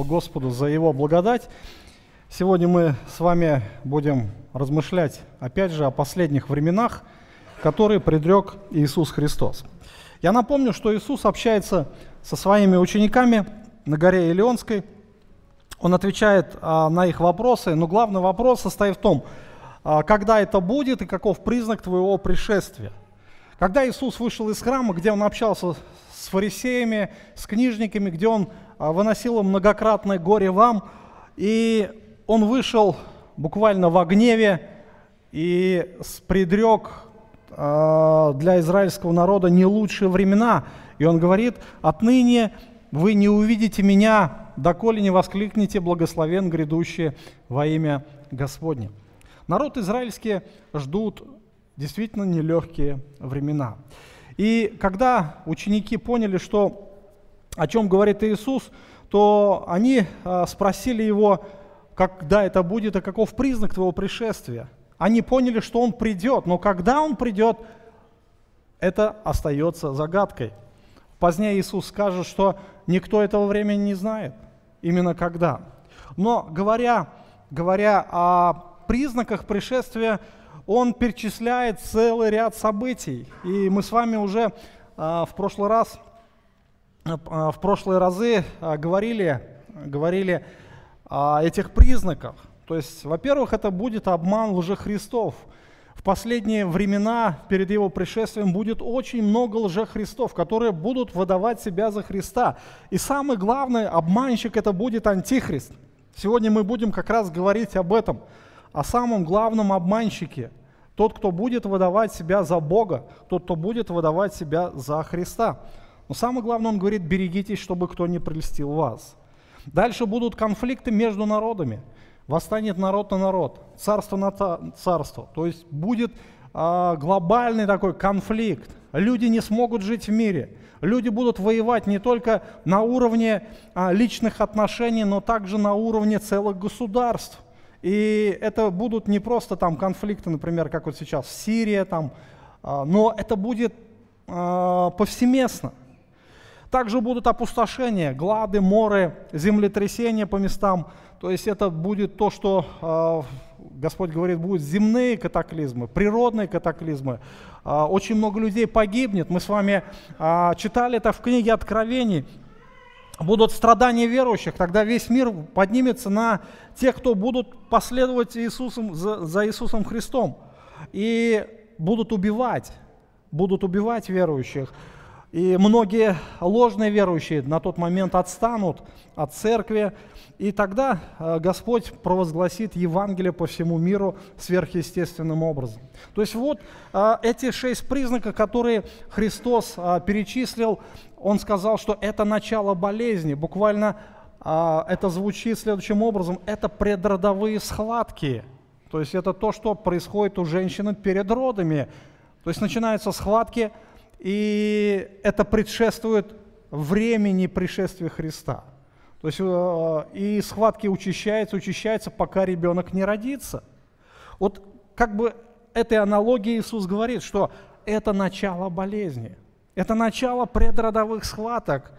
Слава Господу за Его благодать. Сегодня мы с вами будем размышлять, опять же, о последних временах, которые предрек Иисус Христос. Я напомню, что Иисус общается со своими учениками на горе Илионской. Он отвечает а, на их вопросы, но главный вопрос состоит в том, а, когда это будет и каков признак твоего пришествия. Когда Иисус вышел из храма, где он общался с фарисеями, с книжниками, где он а, выносил им многократное горе вам, и он вышел буквально в гневе и предрек а, для израильского народа не лучшие времена. И он говорит, отныне вы не увидите меня, доколе не воскликнете благословен грядущий во имя Господне. Народ израильский ждут действительно нелегкие времена. И когда ученики поняли, что о чем говорит Иисус, то они а, спросили его, когда это будет и каков признак твоего пришествия. Они поняли, что он придет, но когда он придет, это остается загадкой. Позднее Иисус скажет, что никто этого времени не знает, именно когда. Но говоря, говоря о признаках пришествия, он перечисляет целый ряд событий. И мы с вами уже а, в прошлый раз, а, в прошлые разы а, говорили, говорили о этих признаках. То есть, во-первых, это будет обман лжехристов. В последние времена перед его пришествием будет очень много лжехристов, которые будут выдавать себя за Христа. И самый главный обманщик это будет антихрист. Сегодня мы будем как раз говорить об этом, о самом главном обманщике – тот, кто будет выдавать себя за Бога, тот, кто будет выдавать себя за Христа. Но самое главное, он говорит, берегитесь, чтобы кто не прельстил вас. Дальше будут конфликты между народами. Восстанет народ на народ, царство на царство. То есть будет а, глобальный такой конфликт. Люди не смогут жить в мире. Люди будут воевать не только на уровне а, личных отношений, но также на уровне целых государств. И это будут не просто там конфликты, например, как вот сейчас Сирия, там, а, но это будет а, повсеместно. Также будут опустошения, глады, моры, землетрясения по местам. То есть это будет то, что а, Господь говорит, будут земные катаклизмы, природные катаклизмы. Очень много людей погибнет. Мы с вами читали это в книге Откровений будут страдания верующих, тогда весь мир поднимется на тех, кто будут последовать Иисусом, за, за Иисусом Христом. И будут убивать, будут убивать верующих. И многие ложные верующие на тот момент отстанут от церкви, и тогда э, Господь провозгласит Евангелие по всему миру сверхъестественным образом. То есть вот э, эти шесть признаков, которые Христос э, перечислил, Он сказал, что это начало болезни. Буквально это звучит следующим образом, это предродовые схватки. То есть это то, что происходит у женщины перед родами. То есть начинаются схватки, и это предшествует времени пришествия Христа. То есть э, и схватки учащаются, учащаются, пока ребенок не родится. Вот как бы этой аналогии Иисус говорит, что это начало болезни, это начало предродовых схваток,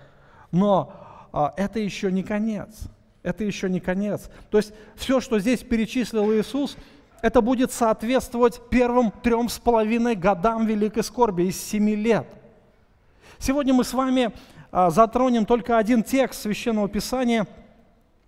но а, это еще не конец. Это еще не конец. То есть все, что здесь перечислил Иисус, это будет соответствовать первым трем с половиной годам великой скорби из семи лет. Сегодня мы с вами а, затронем только один текст Священного Писания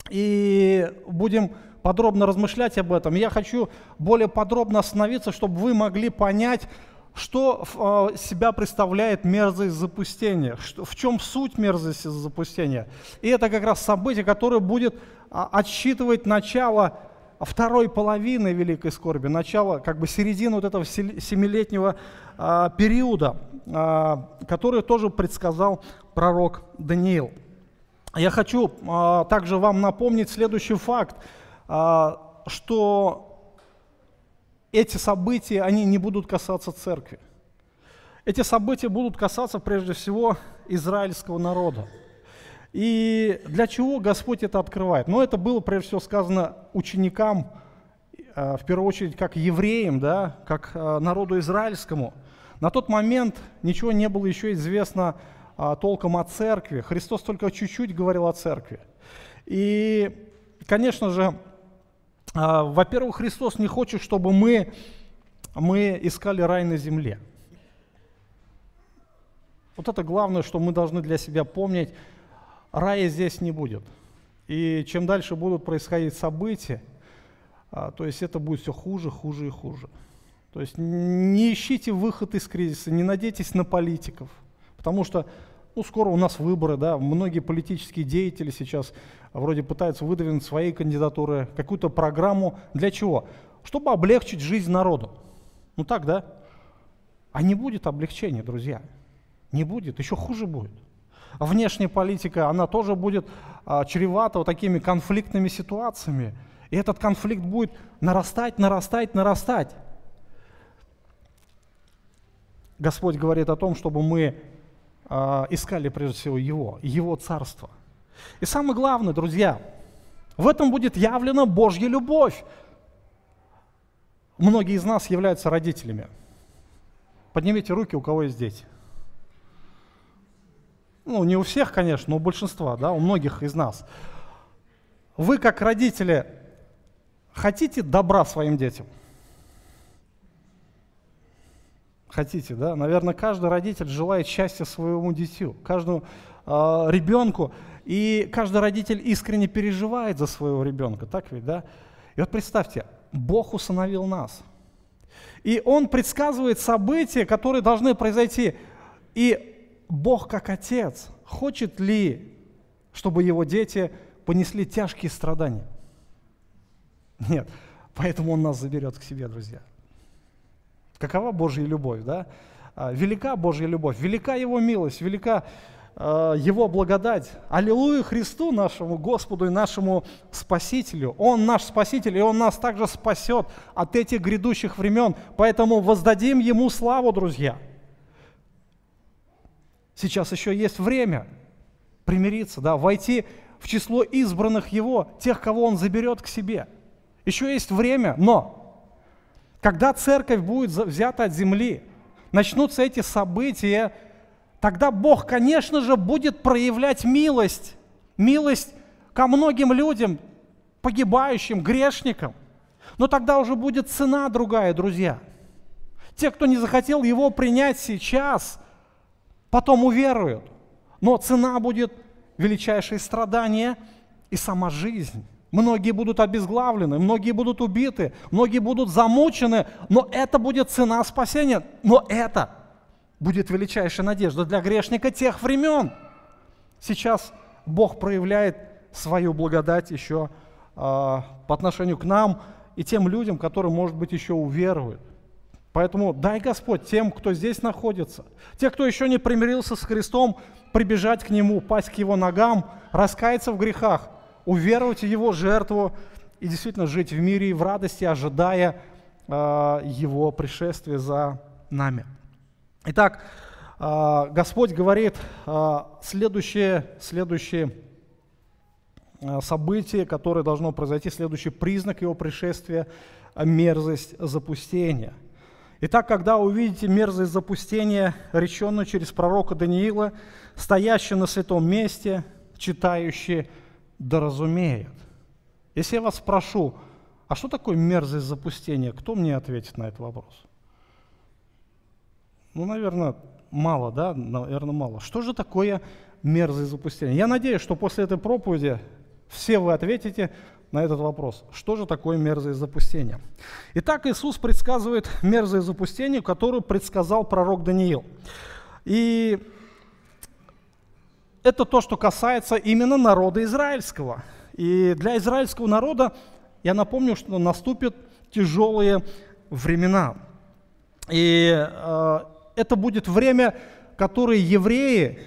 и будем подробно размышлять об этом. Я хочу более подробно остановиться, чтобы вы могли понять, что а, себя представляет мерзость запустения, в чем суть мерзости запустения. И это как раз событие, которое будет а, отсчитывать начало второй половины Великой Скорби, начало, как бы середину вот этого семилетнего периода, который тоже предсказал пророк Даниил. Я хочу а, также вам напомнить следующий факт, а, что эти события, они не будут касаться церкви. Эти события будут касаться прежде всего израильского народа. И для чего Господь это открывает? Ну, это было прежде всего сказано ученикам, а, в первую очередь, как евреям, да, как а, народу израильскому. На тот момент ничего не было еще известно а, толком о церкви. Христос только чуть-чуть говорил о церкви. И, конечно же, а, во-первых, Христос не хочет, чтобы мы, мы искали рай на земле. Вот это главное, что мы должны для себя помнить. Рая здесь не будет. И чем дальше будут происходить события, а, то есть это будет все хуже, хуже и хуже. То есть не ищите выход из кризиса, не надейтесь на политиков, потому что ну, скоро у нас выборы, да, многие политические деятели сейчас вроде пытаются выдвинуть свои кандидатуры, какую-то программу. Для чего? Чтобы облегчить жизнь народу. Ну так, да? А не будет облегчения, друзья. Не будет, еще хуже будет. Внешняя политика, она тоже будет а, чревата вот такими конфликтными ситуациями. И этот конфликт будет нарастать, нарастать, нарастать. Господь говорит о том, чтобы мы э, искали прежде всего Его, Его Царство. И самое главное, друзья, в этом будет явлена Божья любовь. Многие из нас являются родителями. Поднимите руки, у кого есть дети. Ну, не у всех, конечно, но у большинства, да, у многих из нас. Вы, как родители, хотите добра своим детям – хотите, да? Наверное, каждый родитель желает счастья своему дитю, каждому э, ребенку, и каждый родитель искренне переживает за своего ребенка, так ведь, да? И вот представьте, Бог усыновил нас, и Он предсказывает события, которые должны произойти, и Бог как Отец хочет ли, чтобы Его дети понесли тяжкие страдания? Нет, поэтому Он нас заберет к себе, друзья. Какова Божья любовь, да? А, велика Божья любовь, велика Его милость, велика э, Его благодать. Аллилуйя Христу, нашему Господу и нашему Спасителю. Он наш Спаситель, и Он нас также спасет от этих грядущих времен. Поэтому воздадим Ему славу, друзья. Сейчас еще есть время примириться, да, войти в число избранных Его, тех, кого Он заберет к себе. Еще есть время, но когда церковь будет взята от земли, начнутся эти события, тогда Бог, конечно же, будет проявлять милость, милость ко многим людям, погибающим, грешникам. Но тогда уже будет цена другая, друзья. Те, кто не захотел его принять сейчас, потом уверуют. Но цена будет величайшее страдание и сама жизнь. Многие будут обезглавлены, многие будут убиты, многие будут замучены, но это будет цена спасения. Но это будет величайшая надежда для грешника тех времен. Сейчас Бог проявляет свою благодать еще э, по отношению к нам и тем людям, которые, может быть, еще уверуют. Поэтому дай Господь тем, кто здесь находится, те, кто еще не примирился с Христом, прибежать к Нему, пасть к Его ногам, раскаяться в грехах – уверовать в Его жертву и действительно жить в мире и в радости, ожидая э, Его пришествия за нами. Итак, э, Господь говорит э, следующее, следующее э, событие, которое должно произойти, следующий признак Его пришествия – мерзость запустения. Итак, когда увидите мерзость запустения, реченную через пророка Даниила, стоящий на святом месте, читающий да разумеет. Если я вас спрошу, а что такое мерзость запустения, кто мне ответит на этот вопрос? Ну, наверное, мало, да? Наверное, мало. Что же такое мерзость запустения? Я надеюсь, что после этой проповеди все вы ответите на этот вопрос. Что же такое мерзость запустения? Итак, Иисус предсказывает мерзость запустения, которую предсказал пророк Даниил. И это то, что касается именно народа израильского. И для израильского народа, я напомню, что наступят тяжелые времена. И э, это будет время, которое евреи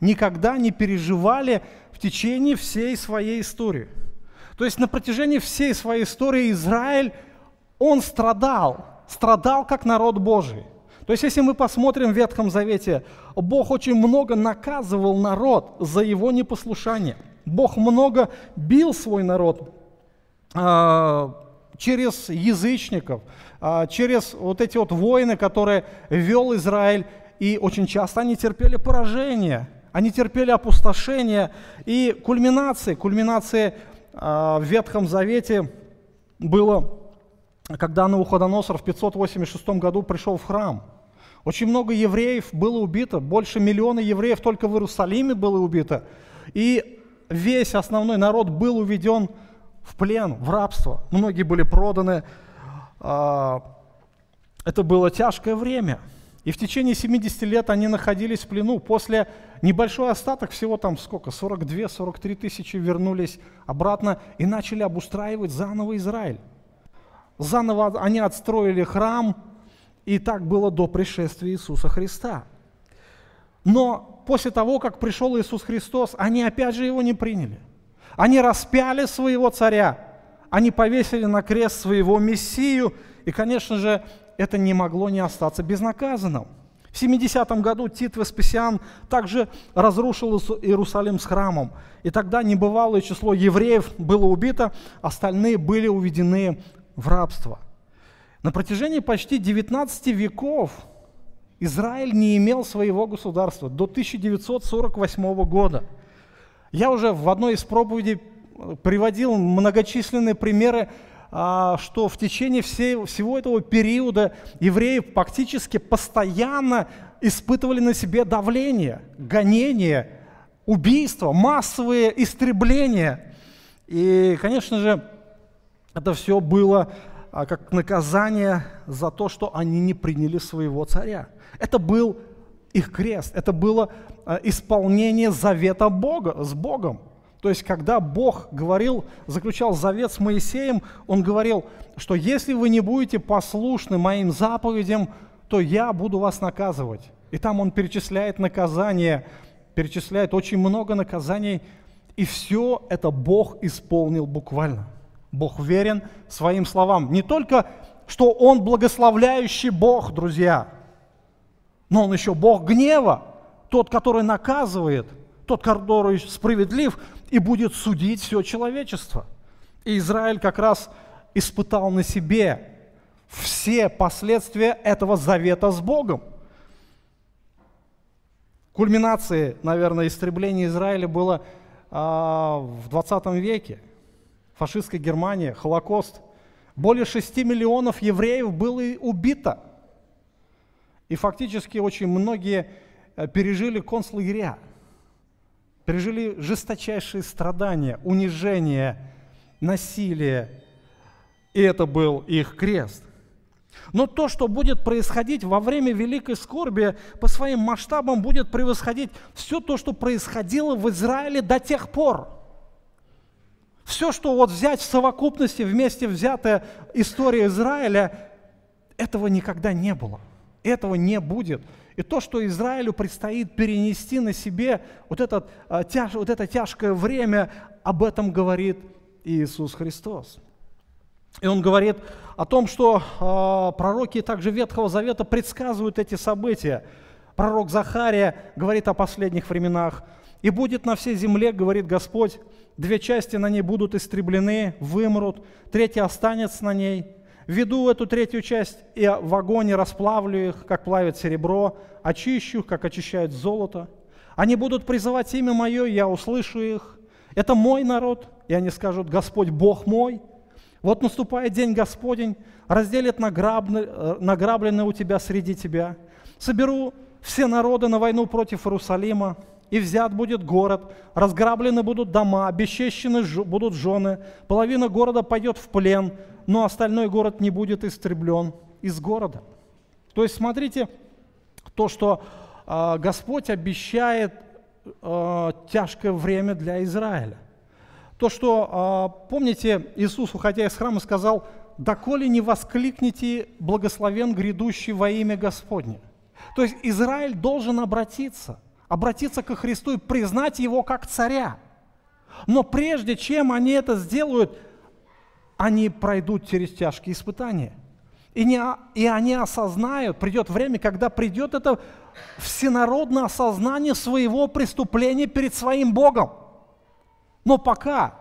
никогда не переживали в течение всей своей истории. То есть на протяжении всей своей истории Израиль, он страдал, страдал как народ Божий. То есть, если мы посмотрим в Ветхом Завете, Бог очень много наказывал народ за его непослушание. Бог много бил свой народ а, через язычников, а, через вот эти вот войны, которые вел Израиль, и очень часто они терпели поражение они терпели опустошение. И кульминацией э, в Ветхом Завете было, когда Навуходоносор в 586 году пришел в храм. Очень много евреев было убито, больше миллиона евреев только в Иерусалиме было убито. И весь основной народ был уведен в плен, в рабство. Многие были проданы. А, это было тяжкое время. И в течение 70 лет они находились в плену. После небольшой остаток, всего там сколько, 42-43 тысячи вернулись обратно и начали обустраивать заново Израиль. Заново они отстроили храм, и так было до пришествия Иисуса Христа. Но после того, как пришел Иисус Христос, они опять же его не приняли. Они распяли своего царя, они повесили на крест своего Мессию, и, конечно же, это не могло не остаться безнаказанным. В 70 году Тит Веспасиан также разрушил Иерусалим с храмом, и тогда небывалое число евреев было убито, остальные были уведены в рабство. На протяжении почти 19 веков Израиль не имел своего государства до 1948 года. Я уже в одной из проповедей приводил многочисленные примеры, что в течение всего этого периода евреи фактически постоянно испытывали на себе давление, гонение, убийства, массовые истребления. И, конечно же, это все было а, как наказание за то, что они не приняли своего царя. Это был их крест, это было а, исполнение завета Бога с Богом. То есть, когда Бог говорил, заключал завет с Моисеем, Он говорил, что если вы не будете послушны моим заповедям, то я буду вас наказывать. И там Он перечисляет наказания, перечисляет очень много наказаний, и все это Бог исполнил буквально. Бог верен своим словам. Не только, что Он благословляющий Бог, друзья, но Он еще Бог гнева, тот, который наказывает, тот, который справедлив и будет судить все человечество. И Израиль как раз испытал на себе все последствия этого завета с Богом. Кульминацией, наверное, истребления Израиля было а, в 20 веке – фашистская Германия, Холокост. Более 6 миллионов евреев было убито. И фактически очень многие э, пережили концлагеря, пережили жесточайшие страдания, унижение, насилие. И это был их крест. Но то, что будет происходить во время великой скорби, по своим масштабам будет превосходить все то, что происходило в Израиле до тех пор – все, что вот взять в совокупности, вместе взятая история Израиля, этого никогда не было. Этого не будет. И то, что Израилю предстоит перенести на себе вот, этот, а, тяж, вот это тяжкое время, об этом говорит Иисус Христос. И он говорит о том, что э, пророки также Ветхого Завета предсказывают эти события. Пророк Захария говорит о последних временах. «И будет на всей земле, говорит Господь, две части на ней будут истреблены, вымрут, третья останется на ней. Веду эту третью часть и в огонь расплавлю их, как плавит серебро, очищу их, как очищают золото. Они будут призывать имя Мое, я услышу их. Это мой народ, и они скажут, Господь Бог мой. Вот наступает день Господень, разделит награбленное, награбленное у тебя среди тебя. Соберу все народы на войну против Иерусалима, и взят будет город, разграблены будут дома, обесчещены будут жены, половина города пойдет в плен, но остальной город не будет истреблен из города. То есть смотрите, то, что э, Господь обещает э, тяжкое время для Израиля. То, что, э, помните, Иисус, уходя из храма, сказал, «Доколе не воскликните, благословен грядущий во имя Господне». То есть Израиль должен обратиться обратиться ко Христу и признать Его как царя. Но прежде чем они это сделают, они пройдут через тяжкие испытания. И, не, и они осознают, придет время, когда придет это всенародное осознание своего преступления перед своим Богом. Но пока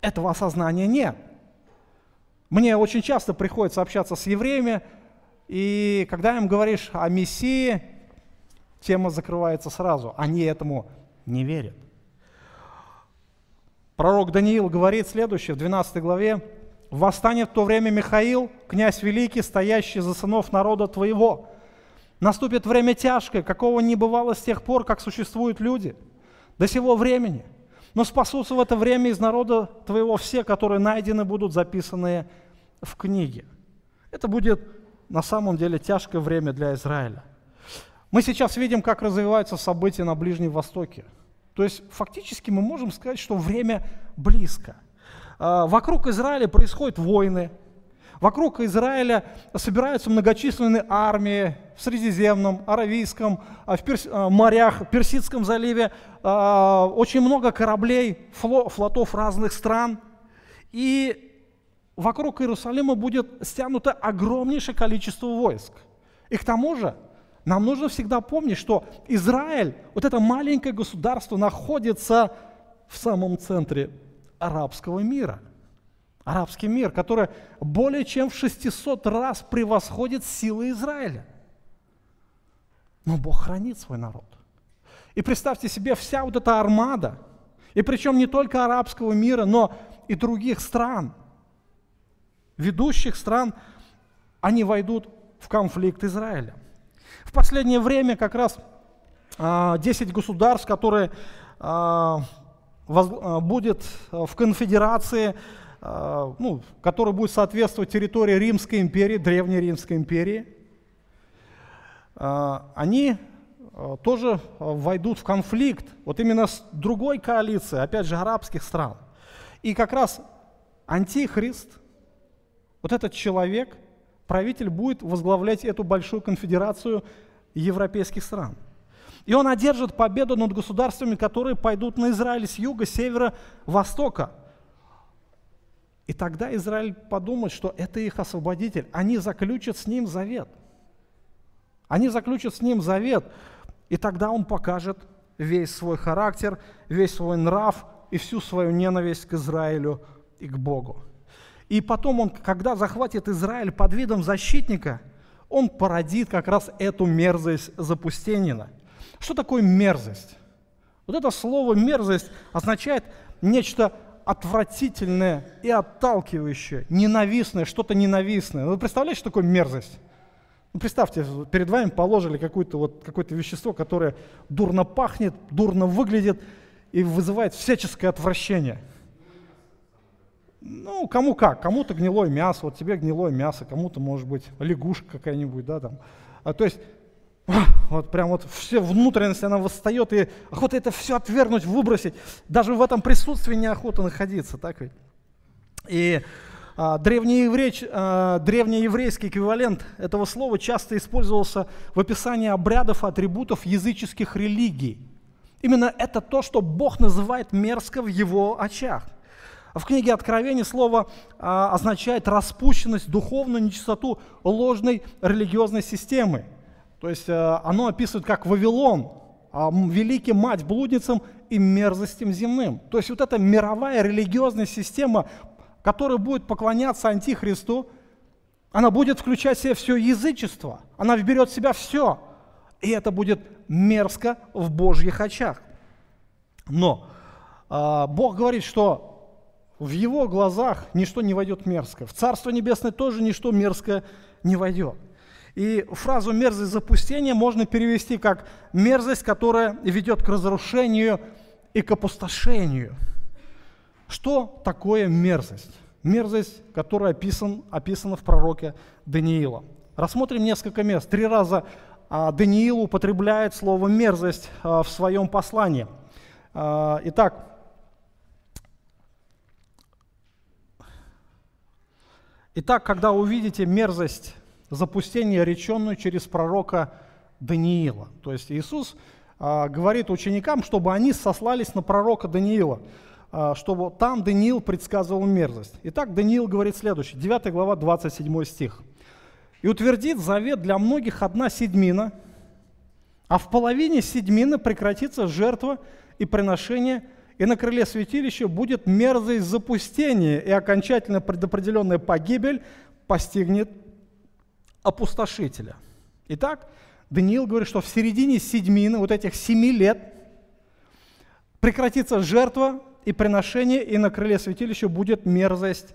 этого осознания нет. Мне очень часто приходится общаться с евреями, и когда им говоришь о Мессии, тема закрывается сразу. Они этому не верят. Пророк Даниил говорит следующее в 12 главе. «Восстанет в то время Михаил, князь великий, стоящий за сынов народа твоего. Наступит время тяжкое, какого не бывало с тех пор, как существуют люди, до сего времени. Но спасутся в это время из народа твоего все, которые найдены будут записанные в книге». Это будет на самом деле тяжкое время для Израиля. Мы сейчас видим, как развиваются события на Ближнем Востоке. То есть фактически мы можем сказать, что время близко. А, вокруг Израиля происходят войны, Вокруг Израиля собираются многочисленные армии в Средиземном, Аравийском, а, в Перс... А, морях, Персидском заливе, очень много кораблей, флотов разных стран. И вокруг Иерусалима будет стянуто огромнейшее количество войск. И к тому же нам нужно всегда помнить, что Израиль, вот это маленькое государство, находится в самом центре арабского мира. Арабский мир, который более чем в 600 раз превосходит силы Израиля. Но Бог хранит свой народ. И представьте себе, вся вот эта армада, и причем не только арабского мира, но и других стран – ведущих стран, они войдут в конфликт Израиля. В последнее время как раз 10 а, государств, которые а, будет в конфедерации, ну, который будет соответствовать территории Римской империи, Древней Римской империи, они тоже войдут в конфликт, вот именно с другой коалицией, опять же, арабских стран. И как раз антихрист – вот этот человек, правитель, будет возглавлять эту большую конфедерацию европейских стран. И он одержит победу над государствами, которые пойдут на Израиль с юга, севера, востока. И тогда Израиль подумает, что это их освободитель. Они заключат с ним завет. Они заключат с ним завет. И тогда он покажет весь свой характер, весь свой нрав и всю свою ненависть к Израилю и к Богу. И потом он, когда захватит Израиль под видом защитника, он породит как раз эту мерзость запустенина. Что такое мерзость? Вот это слово мерзость означает нечто отвратительное и отталкивающее, ненавистное, что-то ненавистное. Вы представляете, что такое мерзость? Ну, представьте, перед вами положили какое-то вот, какое вещество, которое дурно пахнет, дурно выглядит и вызывает всяческое отвращение – ну, кому как, кому-то гнилое мясо, вот тебе гнилое мясо, кому-то, может быть, лягушка какая-нибудь, да, там. А, то есть, вот прям вот все внутренности, она восстает, и охота это все отвергнуть, выбросить. Даже в этом присутствии неохота находиться, так ведь? И а, древнееврей, а, древнееврейский эквивалент этого слова часто использовался в описании обрядов, атрибутов языческих религий. Именно это то, что Бог называет мерзко в его очах. В книге Откровения слово а, означает распущенность, духовную нечистоту ложной религиозной системы. То есть а, оно описывает как Вавилон, а, великий мать блудницам и мерзостям земным. То есть вот эта мировая религиозная система, которая будет поклоняться Антихристу, она будет включать в себя все язычество, она вберет в себя все. И это будет мерзко в Божьих очах. Но э, Бог говорит, что в его глазах ничто не войдет мерзко. В Царство Небесное тоже ничто мерзкое не войдет. И фразу «мерзость запустения» можно перевести как «мерзость, которая ведет к разрушению и к опустошению». Что такое мерзость? Мерзость, которая описан, описана в пророке Даниила. Рассмотрим несколько мест. Три раза а, Даниил употребляет слово «мерзость» а, в своем послании. А, итак, Итак, когда увидите мерзость запустения, реченную через пророка Даниила, то есть Иисус а, говорит ученикам, чтобы они сослались на пророка Даниила, а, чтобы там Даниил предсказывал мерзость. Итак, Даниил говорит следующее, 9 глава, 27 стих. «И утвердит завет для многих одна седьмина, а в половине седьмины прекратится жертва и приношение и на крыле святилища будет мерзость запустения, и окончательно предопределенная погибель постигнет опустошителя. Итак, Даниил говорит, что в середине седьмины, вот этих семи лет, Прекратится жертва и приношение, и на крыле святилища будет мерзость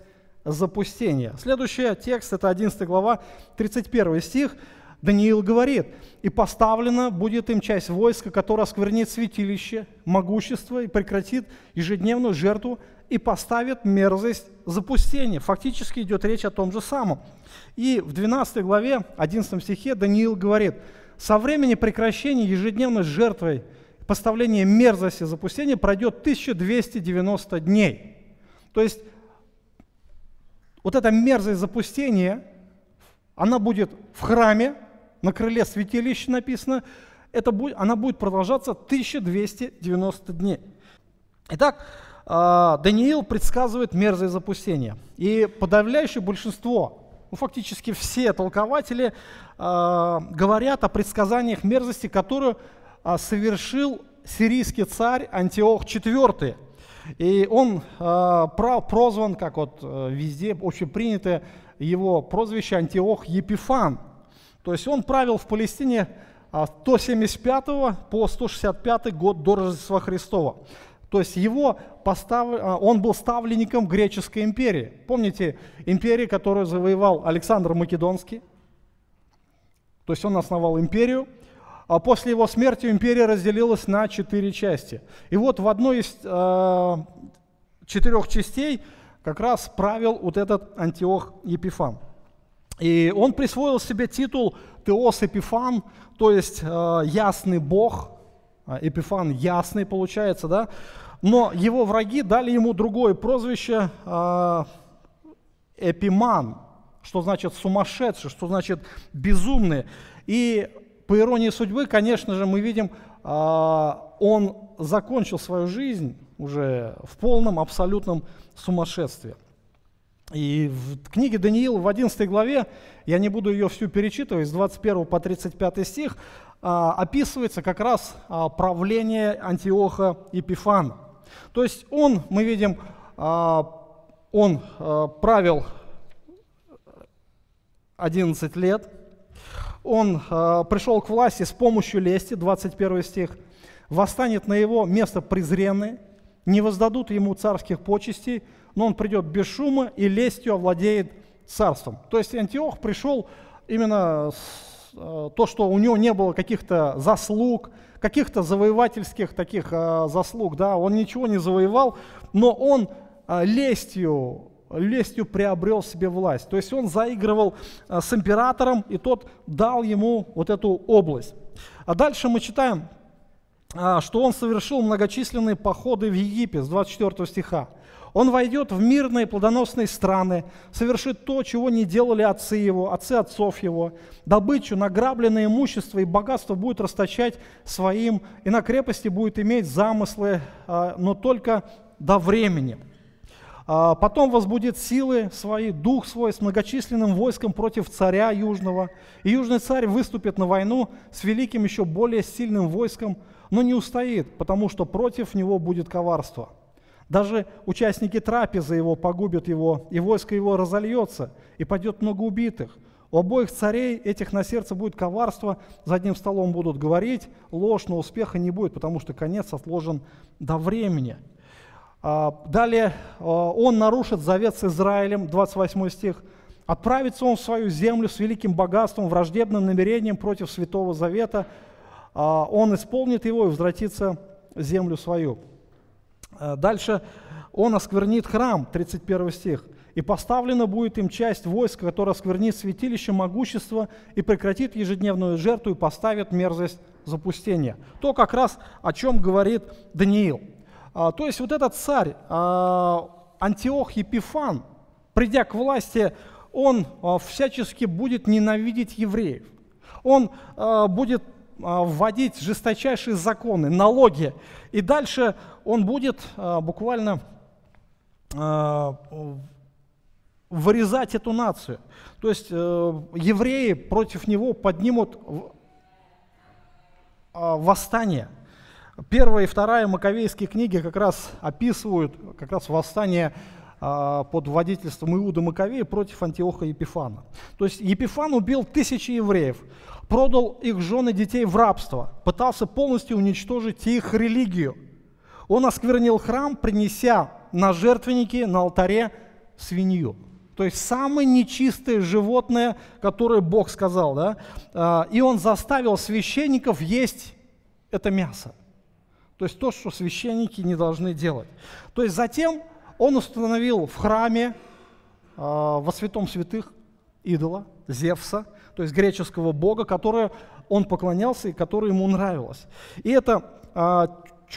запустения. Следующий текст, это 11 глава, 31 стих. Даниил говорит, «И поставлена будет им часть войска, которая осквернит святилище, могущество и прекратит ежедневную жертву и поставит мерзость запустения». Фактически идет речь о том же самом. И в 12 главе, 11 стихе Даниил говорит, «Со времени прекращения ежедневной жертвой поставления мерзости запустения пройдет 1290 дней». То есть вот эта мерзость запустения, она будет в храме, на крыле святилища написано, это будет, она будет продолжаться 1290 дней. Итак, Даниил предсказывает мерзое запустение. И подавляющее большинство, ну, фактически все толкователи э, говорят о предсказаниях мерзости, которую э, совершил сирийский царь Антиох IV. И он прозван, как вот э, везде общепринятое его прозвище Антиох Епифан – то есть он правил в Палестине а, с 175 по 165 год до Рождества Христова. То есть его постав... А, он был ставленником греческой империи. Помните империи, которую завоевал Александр Македонский? То есть он основал империю, а после его смерти империя разделилась на четыре части. И вот в одной из э, четырех частей как раз правил вот этот Антиох Епифан. И он присвоил себе титул Теос Эпифан, то есть э, ясный Бог, Эпифан ясный получается, да? Но его враги дали ему другое прозвище э, Эпиман, что значит сумасшедший, что значит безумный. И по иронии судьбы, конечно же, мы видим, э, он закончил свою жизнь уже в полном, абсолютном сумасшествии. И в книге Даниила в 11 главе, я не буду ее всю перечитывать, с 21 по 35 стих, а, описывается как раз правление Антиоха Епифана. То есть он, мы видим, а, он правил 11 лет, он пришел к власти с помощью лести, 21 стих, восстанет на его место презренный, не воздадут ему царских почестей, но он придет без шума и лестью овладеет царством. То есть Антиох пришел именно с, то, что у него не было каких-то заслуг, каких-то завоевательских таких э, заслуг, да, он ничего не завоевал, но он э, лестью, лестью приобрел себе власть. То есть он заигрывал э, с императором, и тот дал ему вот эту область. А дальше мы читаем, э, что он совершил многочисленные походы в Египет с 24 стиха. Он войдет в мирные плодоносные страны, совершит то, чего не делали отцы его, отцы отцов его. Добычу, награбленное имущество и богатство будет расточать своим, и на крепости будет иметь замыслы, а, но только до времени. А, потом возбудит силы свои, дух свой с многочисленным войском против царя Южного. И Южный царь выступит на войну с великим еще более сильным войском, но не устоит, потому что против него будет коварство. Даже участники трапезы его погубят его, и войско его разольется, и пойдет много убитых. У обоих царей этих на сердце будет коварство, за одним столом будут говорить, ложь, но успеха не будет, потому что конец отложен до времени. А, далее а, он нарушит завет с Израилем, 28 стих. Отправится он в свою землю с великим богатством, враждебным намерением против Святого Завета. А, он исполнит его и возвратится в землю свою. Э, дальше он осквернит храм, 31 стих. «И поставлена будет им часть войска, которая осквернит святилище могущества и прекратит ежедневную жертву и поставит мерзость запустения». То как раз о чем говорит Даниил. А, то есть вот этот царь а, Антиох Епифан, придя к власти, он а, всячески будет ненавидеть евреев. Он будет вводить жесточайшие законы, налоги. И дальше он будет а, буквально а, вырезать эту нацию. То есть э, евреи против него поднимут а, восстание. Первая и вторая Маковейские книги как раз описывают как раз восстание под водительством Иуда Маковея против Антиоха Епифана. То есть Епифан убил тысячи евреев, продал их жены детей в рабство, пытался полностью уничтожить их религию – Он осквернил храм, принеся на жертвенники, на алтаре свинью. То есть самое нечистое животное, которое Бог сказал. Да? А, и он заставил священников есть это мясо. То есть то, что священники не должны делать. То есть затем он установил в храме а, во святом святых идола, Зевса, то есть греческого бога, который он поклонялся и который ему нравилось. И это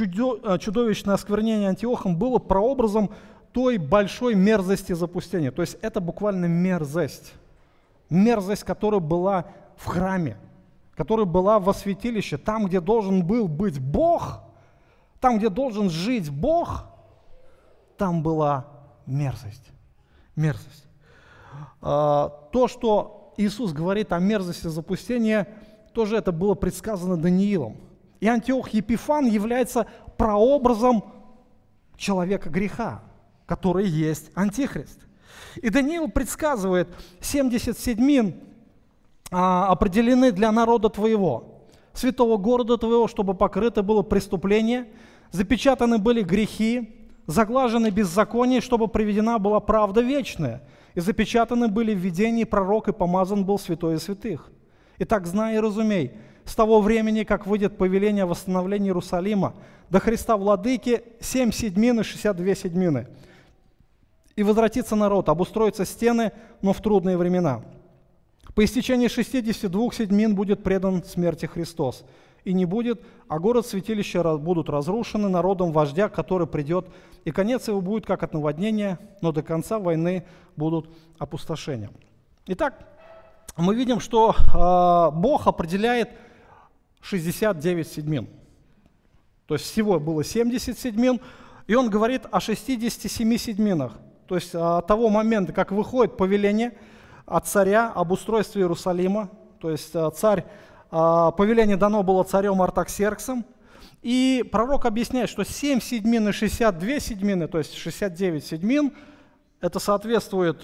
а, чудовищное осквернение Антиохом было прообразом той большой мерзости запустения. То есть это буквально мерзость. Мерзость, которая была в храме, которая была во святилище, там, где должен был быть Бог, там, где должен жить Бог, там была мерзость. Мерзость. А, то, что Иисус говорит о мерзости запустения, тоже это было предсказано Даниилом. И Антиох Епифан является прообразом человека греха который есть Антихрист. И Даниил предсказывает, 70 седьмин а, определены для народа твоего, святого города твоего, чтобы покрыто было преступление, запечатаны были грехи, заглажены беззаконие, чтобы приведена была правда вечная, и запечатаны были в видении пророк, и помазан был святой и святых. Итак, знай и разумей, с того времени, как выйдет повеление о восстановлении Иерусалима, до Христа Владыки 7 седьмин и 62 седьмины – и возвратится народ, обустроятся стены, но в трудные времена. По истечении 62 седьмин будет предан смерти Христос. И не будет, а город святилища будут разрушены народом вождя, который придет, и конец его будет как от наводнения, но до конца войны будут опустошения. Итак, мы видим, что э, Бог определяет 69 седьмин. То есть всего было 70 седьмин, и он говорит о 67 седьминах. То есть от того момента, как выходит повеление от царя об устройстве Иерусалима, то есть а, царь, а, повеление дано было царем Артаксерксом, и пророк объясняет, что 7 седьмин и 62 седьмины, то есть 69 седьмин, это соответствует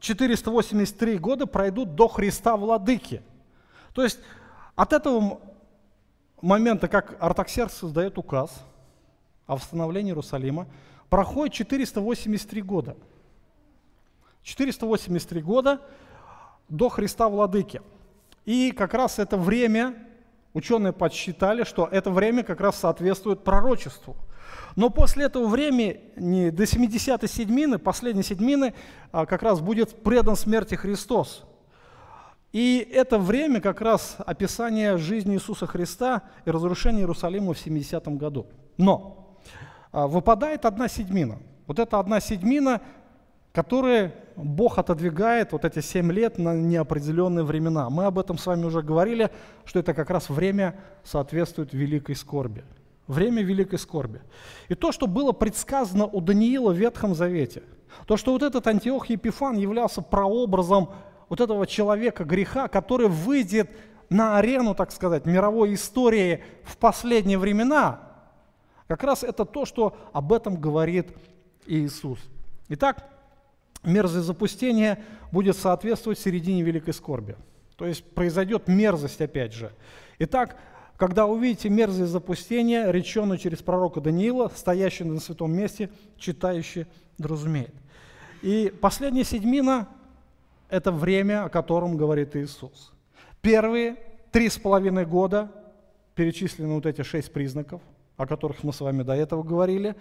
483 а, года пройдут до Христа Владыки. То есть от этого момента, как Артаксеркс создает указ о восстановлении Иерусалима, проходит 483 года. 483 года до Христа Владыки. И как раз это время, ученые подсчитали, что это время как раз соответствует пророчеству. Но после этого времени, до 70-й седьмины, последней седьмины, а, как раз будет предан смерти Христос. И это время как раз описание жизни Иисуса Христа и разрушения Иерусалима в 70 году. Но а, выпадает одна седьмина. Вот эта одна седьмина, которую Бог отодвигает вот эти семь лет на неопределенные времена. Мы об этом с вами уже говорили, что это как раз время соответствует великой скорби. Время великой скорби. И то, что было предсказано у Даниила в Ветхом Завете, то, что вот этот Антиох Епифан являлся прообразом вот этого человека греха, который выйдет на арену, так сказать, мировой истории в последние времена – как раз это то, что об этом говорит Иисус. Итак, мерзость запустения будет соответствовать середине великой скорби. То есть произойдет мерзость опять же. Итак, когда увидите мерзость запустения, реченную через пророка Даниила, стоящий на святом месте, читающий разумеет. И последняя седьмина – это время, о котором говорит Иисус. Первые три с половиной года перечислены вот эти шесть признаков – о которых мы с вами до этого говорили.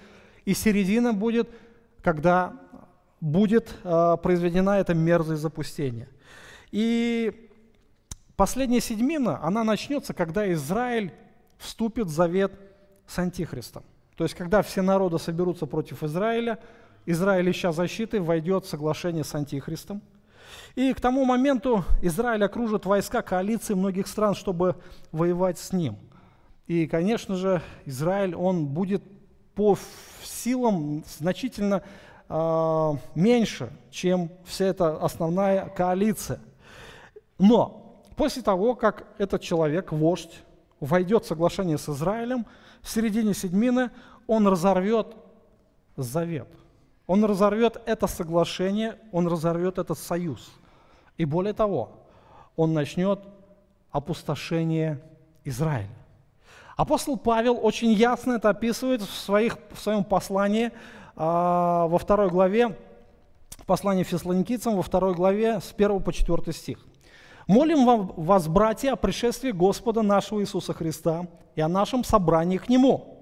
И середина будет, когда будет э, произведена эта мерзость запустения. И последняя седьмина, она начнется, когда Израиль вступит в завет с Антихристом. То есть, когда все народы соберутся против Израиля, Израиль, ища защиты, войдет в соглашение с Антихристом. И к тому моменту Израиль окружит войска коалиции многих стран, чтобы воевать с ним – и, конечно же, Израиль, он будет по силам значительно э, меньше, чем вся эта основная коалиция. Но после того, как этот человек, вождь, войдет в соглашение с Израилем, в середине седьмины он разорвет завет. Он разорвет это соглашение, он разорвет этот союз. И более того, он начнет опустошение Израиля. Апостол Павел очень ясно это описывает в, своих, в своем послании а, во второй главе, в послании Фессалоникийцам во второй главе с 1 по 4 стих. «Молим вас, братья, о пришествии Господа нашего Иисуса Христа и о нашем собрании к Нему.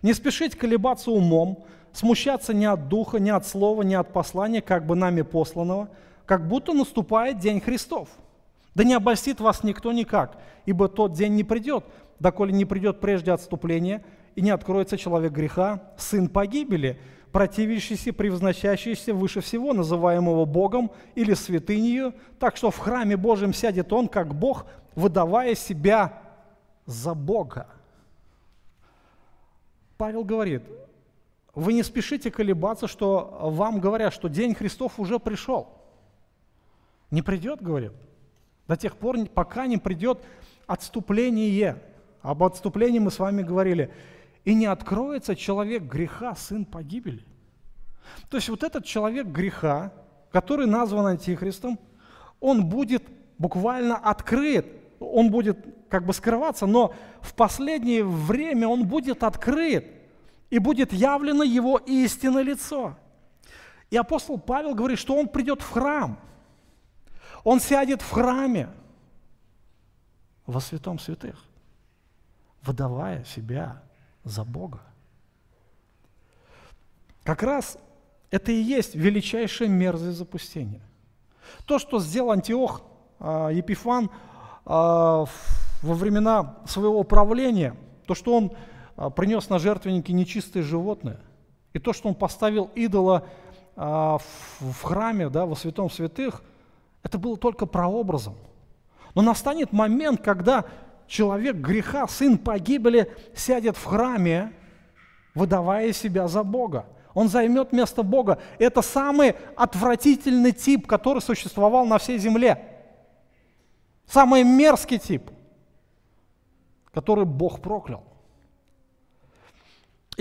Не спешить колебаться умом, смущаться ни от духа, ни от слова, ни от послания, как бы нами посланного, как будто наступает день Христов. Да не обольстит вас никто никак, ибо тот день не придет, доколе не придет прежде отступления, и не откроется человек греха, сын погибели, противящийся, превозносящийся выше всего, называемого Богом или святынью, так что в храме Божьем сядет он, как Бог, выдавая себя за Бога. Павел говорит, вы не спешите колебаться, что вам говорят, что день Христов уже пришел. Не придет, говорит, до тех пор, пока не придет отступление. Об отступлении мы с вами говорили. И не откроется человек греха, сын погибели. То есть вот этот человек греха, который назван антихристом, он будет буквально открыт, он будет как бы скрываться, но в последнее время он будет открыт, и будет явлено его истинное лицо. И апостол Павел говорит, что он придет в храм – он сядет в храме во святом святых, выдавая себя за Бога. Как раз это и есть величайшая мерзость запустения. То, что сделал Антиох э, Епифан э, во времена своего правления, то, что он принес на жертвенники нечистые животные, и то, что он поставил идола в, в храме, да, во святом святых, это было только прообразом. Но настанет момент, когда человек греха, сын погибели, сядет в храме, выдавая себя за Бога. Он займет место Бога. Это самый отвратительный тип, который существовал на всей земле. Самый мерзкий тип, который Бог проклял.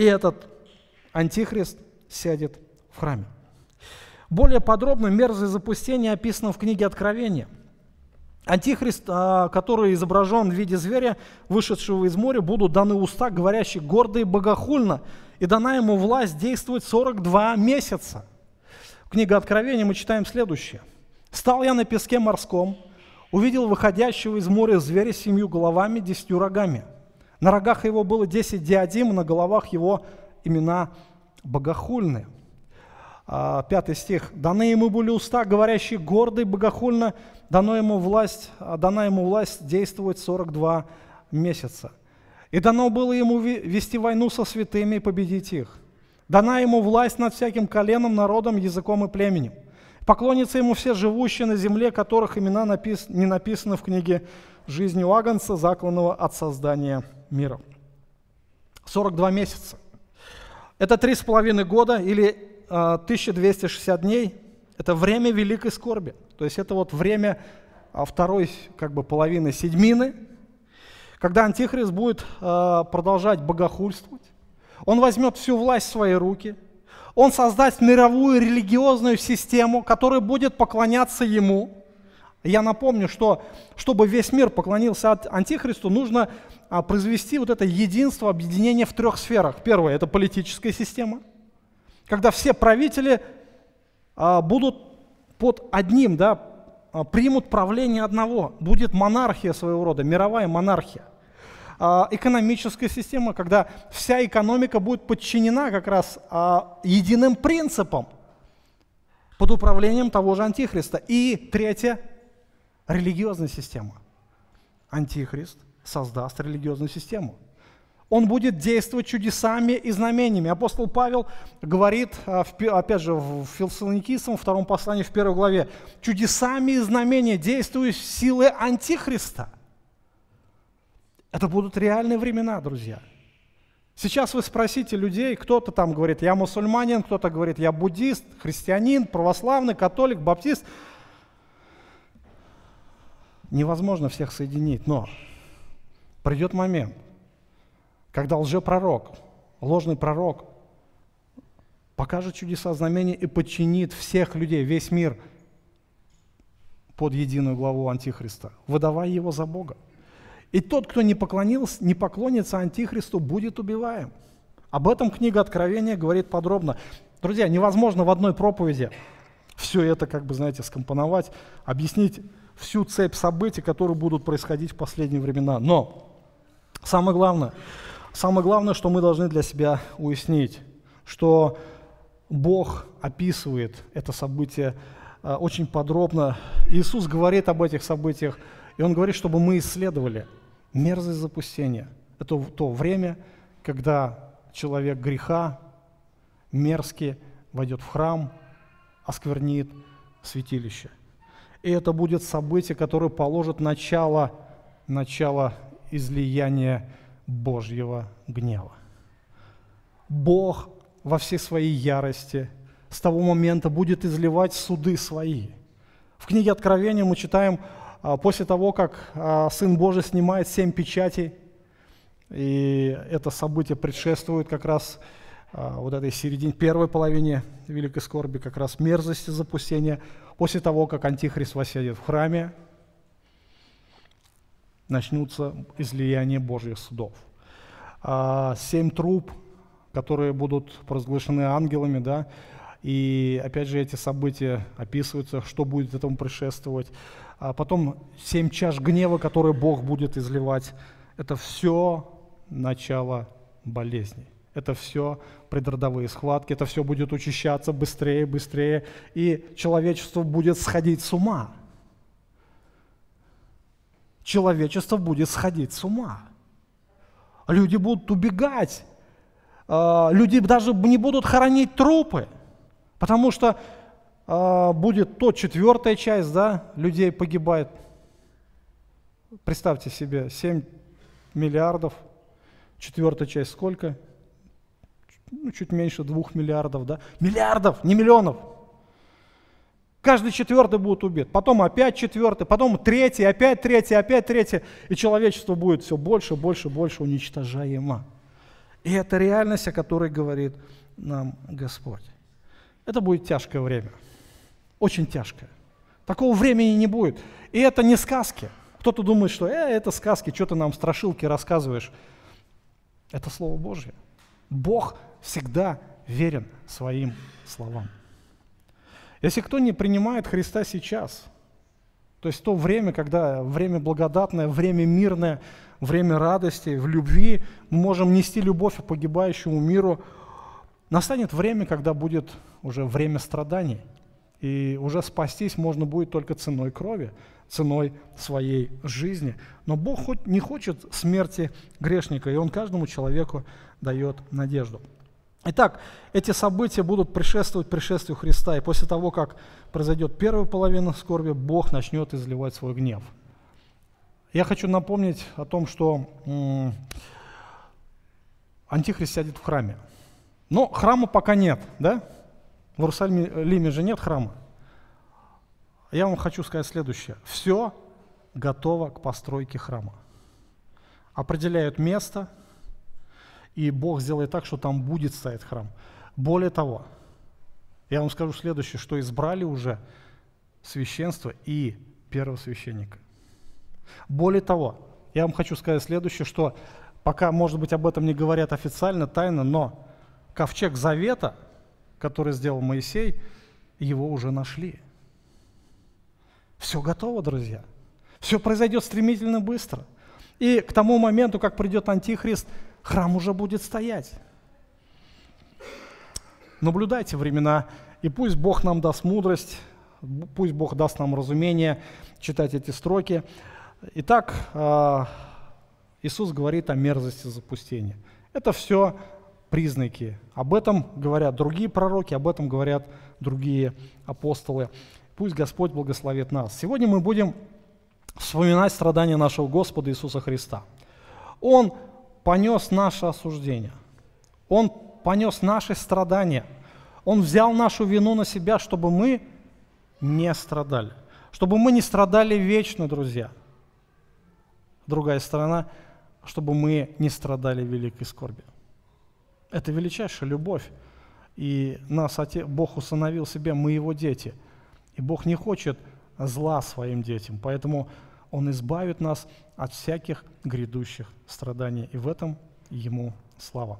И этот антихрист сядет в храме. Более подробно мерзость запустения описано в книге Откровения. Антихрист, а, который изображен в виде зверя, вышедшего из моря, будут даны уста, говорящие гордо и богохульно, и дана ему власть действовать 42 месяца. В книге Откровения мы читаем следующее. «Стал я на песке морском, увидел выходящего из моря зверя с семью головами, десятью рогами. На рогах его было десять диадим, на головах его имена богохульные». А, пятый стих. «Даны ему были уста, говорящие гордо и богохульно, дано ему власть, а, дана ему власть действовать 42 месяца. И дано было ему вести войну со святыми и победить их. Дана ему власть над всяким коленом, народом, языком и племенем. Поклонятся ему все живущие на земле, которых имена напис... не написаны в книге жизни Агнца, закланного от создания мира». 42 месяца. Это три с половиной года или 1260 дней – это время великой скорби. То есть это вот время а, второй как бы, половины седьмины, когда Антихрист будет а, продолжать богохульствовать. Он возьмет всю власть в свои руки. Он создаст мировую религиозную систему, которая будет поклоняться ему. Я напомню, что чтобы весь мир поклонился Антихристу, нужно а, произвести вот это единство, объединение в трех сферах. Первое – это политическая система – когда все правители а, будут под одним, да, а, примут правление одного, будет монархия своего рода, мировая монархия. Экономическая система, когда вся экономика будет подчинена как раз единым принципам под управлением того же Антихриста. И третье, религиозная система. Антихрист создаст религиозную систему он будет действовать чудесами и знамениями. Апостол Павел говорит, а, опять же, в Филсалоникийцам, втором послании, в первой главе, чудесами и знамениями действуют силы Антихриста. Это будут реальные времена, друзья. Сейчас вы спросите людей, кто-то там говорит, я мусульманин, кто-то говорит, я буддист, христианин, православный, католик, баптист. Невозможно всех соединить, но придет момент – когда лжепророк, ложный пророк покажет чудеса, знамения и подчинит всех людей, весь мир под единую главу Антихриста, выдавая его за Бога. И тот, кто не, поклонился, не поклонится Антихристу, будет убиваем. Об этом книга Откровения говорит подробно. Друзья, невозможно в одной проповеди все это, как бы, знаете, скомпоновать, объяснить всю цепь событий, которые будут происходить в последние времена. Но самое главное, самое главное, что мы должны для себя уяснить, что Бог описывает это событие э, очень подробно. Иисус говорит об этих событиях, и Он говорит, чтобы мы исследовали мерзость запустения. Это то время, когда человек греха мерзкий войдет в храм, осквернит святилище. И это будет событие, которое положит начало, начало излияния Божьего гнева. Бог во всей своей ярости с того момента будет изливать суды свои. В книге Откровения мы читаем, а, после того, как а, Сын Божий снимает семь печатей, и это событие предшествует как раз а, вот этой середине, первой половине Великой Скорби, как раз мерзости запустения, после того, как Антихрист восседит в храме, начнутся излияния Божьих судов. Семь труп которые будут провозглашены ангелами, да, и опять же эти события описываются, что будет этому предшествовать. А потом семь чаш гнева, которые Бог будет изливать, это все начало болезней. Это все предродовые схватки, это все будет учащаться быстрее, быстрее, и человечество будет сходить с ума. Человечество будет сходить с ума. Люди будут убегать а, люди даже не будут хоронить трупы, потому что а, будет то четвертая часть, да, людей погибает. Представьте себе, 7 миллиардов, четвертая часть сколько? Ну, чуть меньше двух миллиардов, да? Миллиардов, не миллионов. Каждый четвертый будет убит, потом опять четвертый, потом третий, опять третий, опять третий, и человечество будет все больше, больше, больше уничтожаемо. И это реальность, о которой говорит нам Господь. Это будет тяжкое время. Очень тяжкое. Такого времени не будет. И это не сказки. Кто-то думает, что э, это сказки, что ты нам страшилки рассказываешь. Это Слово Божье. Бог всегда верен своим словам. Если кто не принимает Христа сейчас, то есть то время, когда время благодатное, время мирное, время радости, в любви, мы можем нести любовь к погибающему миру. Настанет время, когда будет уже время страданий, и уже спастись можно будет только ценой крови, ценой своей жизни. Но Бог хоть не хочет смерти грешника, и Он каждому человеку дает надежду. Итак, эти события будут предшествовать пришествию Христа, и после того, как произойдет первая половина скорби, Бог начнет изливать свой гнев – я хочу напомнить о том, что Антихрист сядет в храме. Но храма пока нет, да? В Иерусалиме же нет храма. Я вам хочу сказать следующее. Все готово к постройке храма. Определяют место, и Бог сделает так, что там будет стоять храм. Более того, я вам скажу следующее, что избрали уже священство и первого священника – более того, я вам хочу сказать следующее, что пока, может быть, об этом не говорят официально, тайно, но ковчег Завета, который сделал Моисей, его уже нашли. Все готово, друзья. Все произойдет стремительно быстро. И к тому моменту, как придет Антихрист, храм уже будет стоять. Наблюдайте времена, и пусть Бог нам даст мудрость, пусть Бог даст нам разумение читать эти строки. Итак, а, Иисус говорит о мерзости запустения. Это все признаки. Об этом говорят другие пророки, об этом говорят другие апостолы. Пусть Господь благословит нас. Сегодня мы будем вспоминать страдания нашего Господа Иисуса Христа. Он понес наше осуждение. Он понес наши страдания. Он взял нашу вину на себя, чтобы мы не страдали. Чтобы мы не страдали вечно, друзья – другая сторона, чтобы мы не страдали великой скорби. Это величайшая любовь. И нас Отец, Бог установил себе, мы Его дети. И Бог не хочет зла своим детям. Поэтому Он избавит нас от всяких грядущих страданий. И в этом Ему слава.